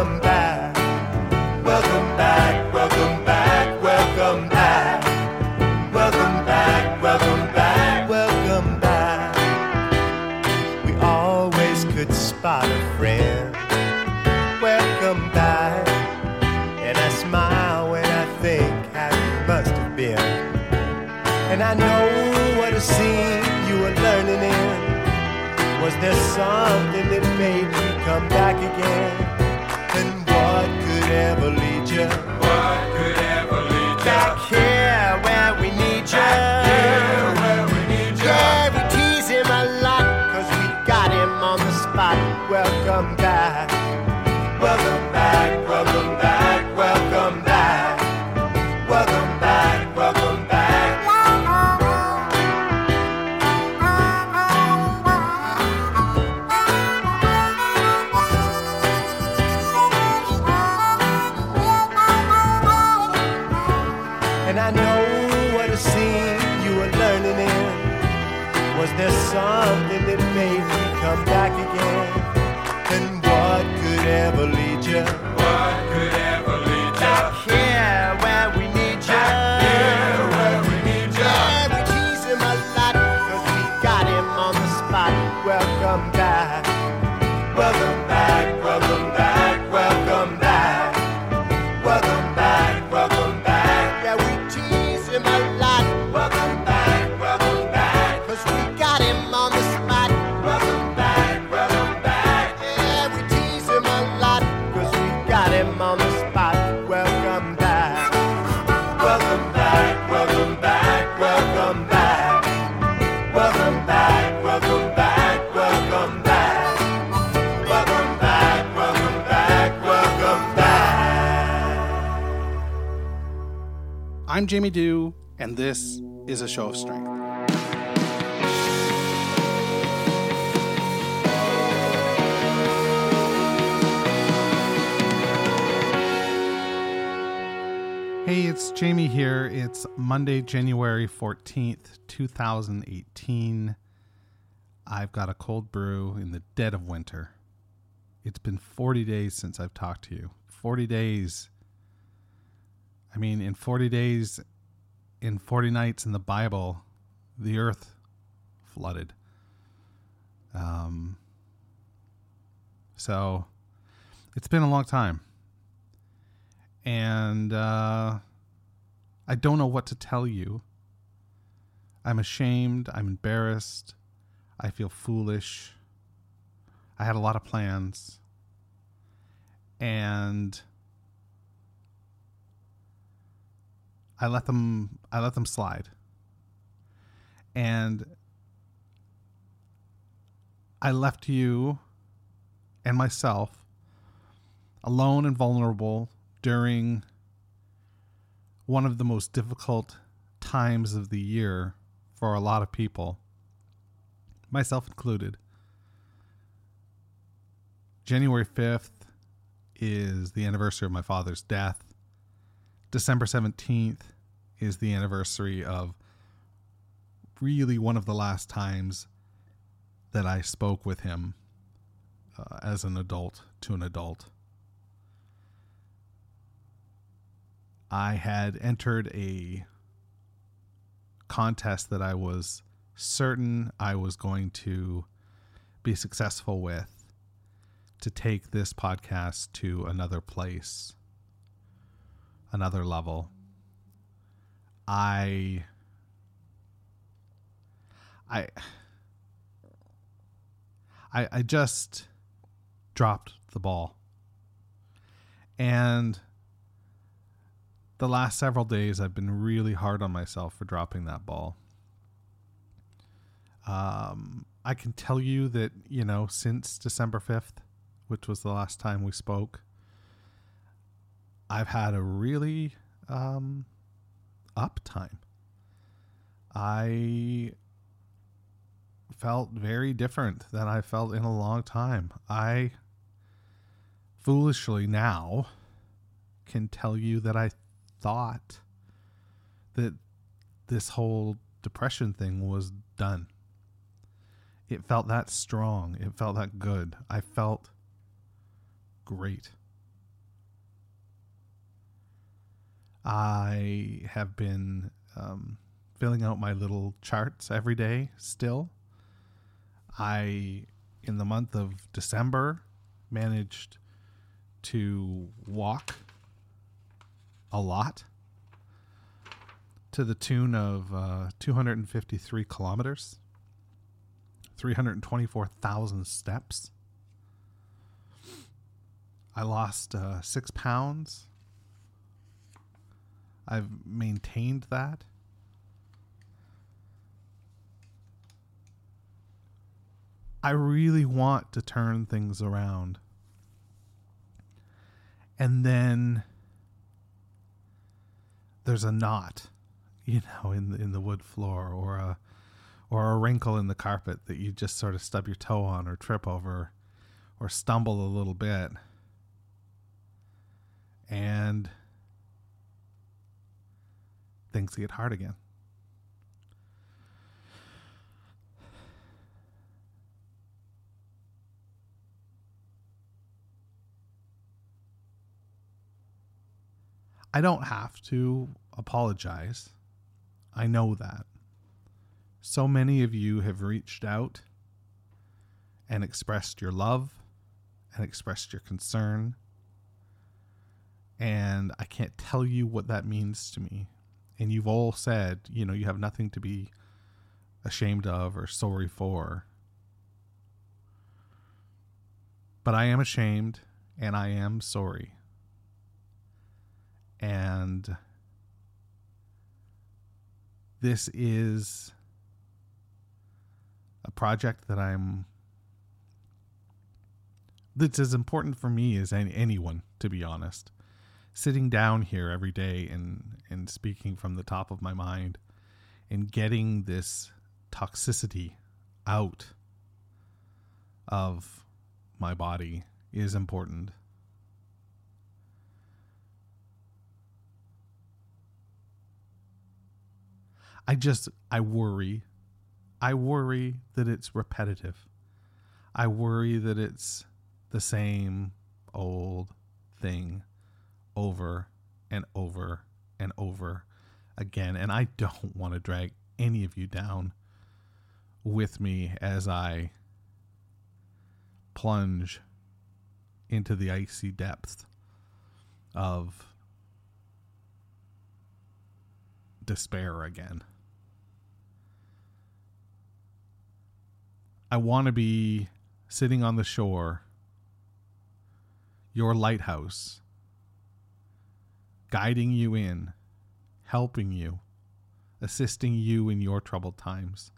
Welcome back. Welcome back, welcome back, welcome back. Welcome back, welcome back, welcome back. We always could spot a friend. Welcome back. And I smile when I think how you must have been. And I know what a scene you were learning in. Was there something that made you come back again? Ever got him on the spot. Welcome back. Welcome back, welcome back, welcome back. Welcome back, welcome back, welcome back. Welcome back, welcome back, welcome back. I'm Jamie Dew, and this is a show of strength. Jamie here. It's Monday, January 14th, 2018. I've got a cold brew in the dead of winter. It's been 40 days since I've talked to you. 40 days. I mean, in 40 days, in 40 nights in the Bible, the earth flooded. Um, so it's been a long time. And uh, I don't know what to tell you. I'm ashamed. I'm embarrassed. I feel foolish. I had a lot of plans. And I let them I let them slide. And I left you and myself alone and vulnerable during one of the most difficult times of the year for a lot of people, myself included. January 5th is the anniversary of my father's death. December 17th is the anniversary of really one of the last times that I spoke with him uh, as an adult to an adult. I had entered a contest that I was certain I was going to be successful with to take this podcast to another place, another level. I I I I just dropped the ball. And the last several days I've been really hard on myself for dropping that ball. Um I can tell you that, you know, since December 5th, which was the last time we spoke, I've had a really um, up time. I felt very different than I felt in a long time. I foolishly now can tell you that I thought that this whole depression thing was done. It felt that strong. It felt that good. I felt great. I have been um, filling out my little charts every day still. I, in the month of December, managed to walk a lot to the tune of uh, 253 kilometers, 324,000 steps. I lost uh, six pounds. I've maintained that. I really want to turn things around. And then there's a knot, you know, in the, in the wood floor or a or a wrinkle in the carpet that you just sort of stub your toe on or trip over or stumble a little bit. And things get hard again. I don't have to apologize. I know that. So many of you have reached out and expressed your love and expressed your concern. And I can't tell you what that means to me. And you've all said, you know, you have nothing to be ashamed of or sorry for. But I am ashamed and I am sorry and this is a project that I'm that's as important for me as any, anyone to be honest. Sitting down here every day and and speaking from the top of my mind and getting this toxicity out of my body is important I just I worry. I worry that it's repetitive. I worry that it's the same old thing over and over and over again. And I don't want to drag any of you down with me as I plunge into the icy depths of despair again. I want to be sitting on the shore, your lighthouse, guiding you in, helping you, assisting you in your troubled times.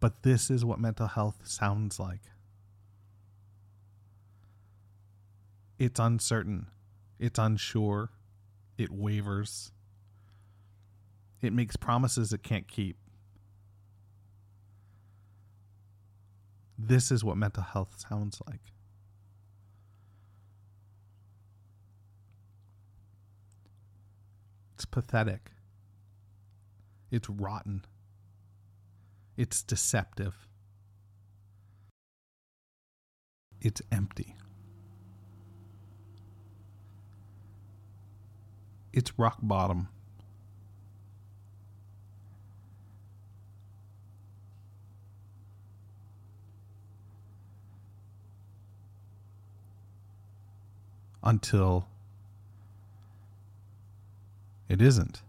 But this is what mental health sounds like. It's uncertain, it's unsure, it wavers it makes promises it can't keep. This is what mental health sounds like. It's pathetic. It's rotten. It's deceptive. It's empty. It's rock bottom. Until it isn't.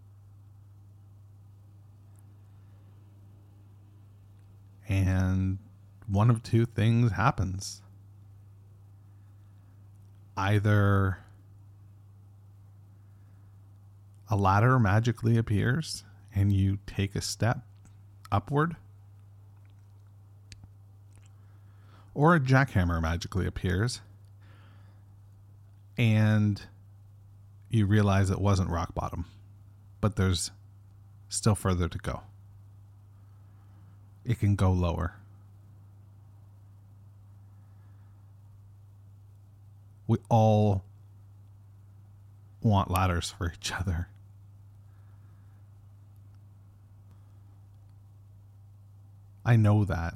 And one of two things happens. Either a ladder magically appears and you take a step upward, or a jackhammer magically appears and you realize it wasn't rock bottom, but there's still further to go. It can go lower. We all want ladders for each other. I know that.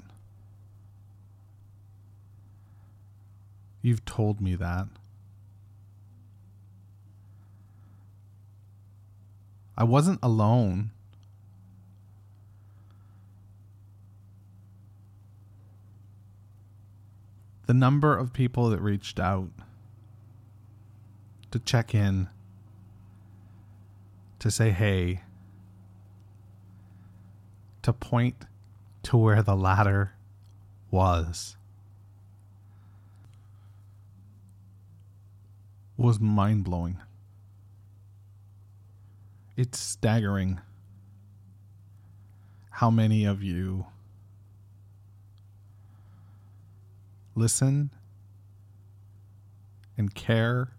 You've told me that. I wasn't alone. The number of people that reached out to check in, to say hey, to point to where the ladder was, was mind blowing. It's staggering how many of you listen and care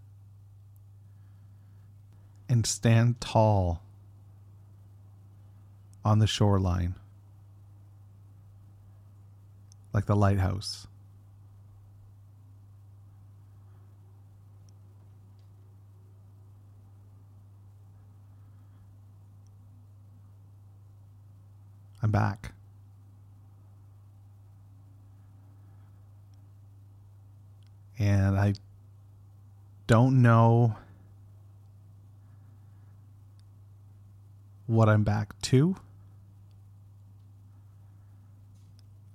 and stand tall on the shoreline like the lighthouse. I'm back. And I don't know what I'm back to.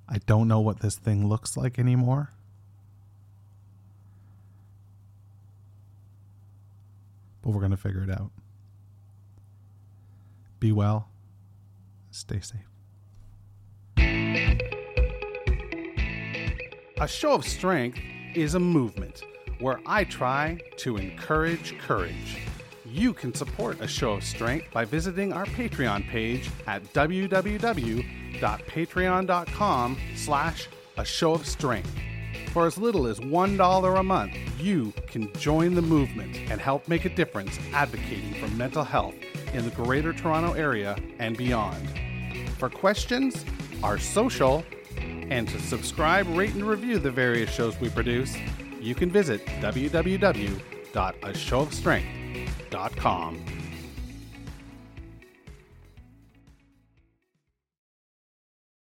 I don't know what this thing looks like anymore. But we're going to figure it out. Be well. Stay safe. A show of strength is a movement where I try to encourage courage. You can support a show of strength by visiting our Patreon page at www.patreon.com slash a show of strength. For as little as $1 a month, you can join the movement and help make a difference advocating for mental health in the Greater Toronto Area and beyond. For questions, our social, and to subscribe, rate, and review the various shows we produce, you can visit www.ashowofstrength.com.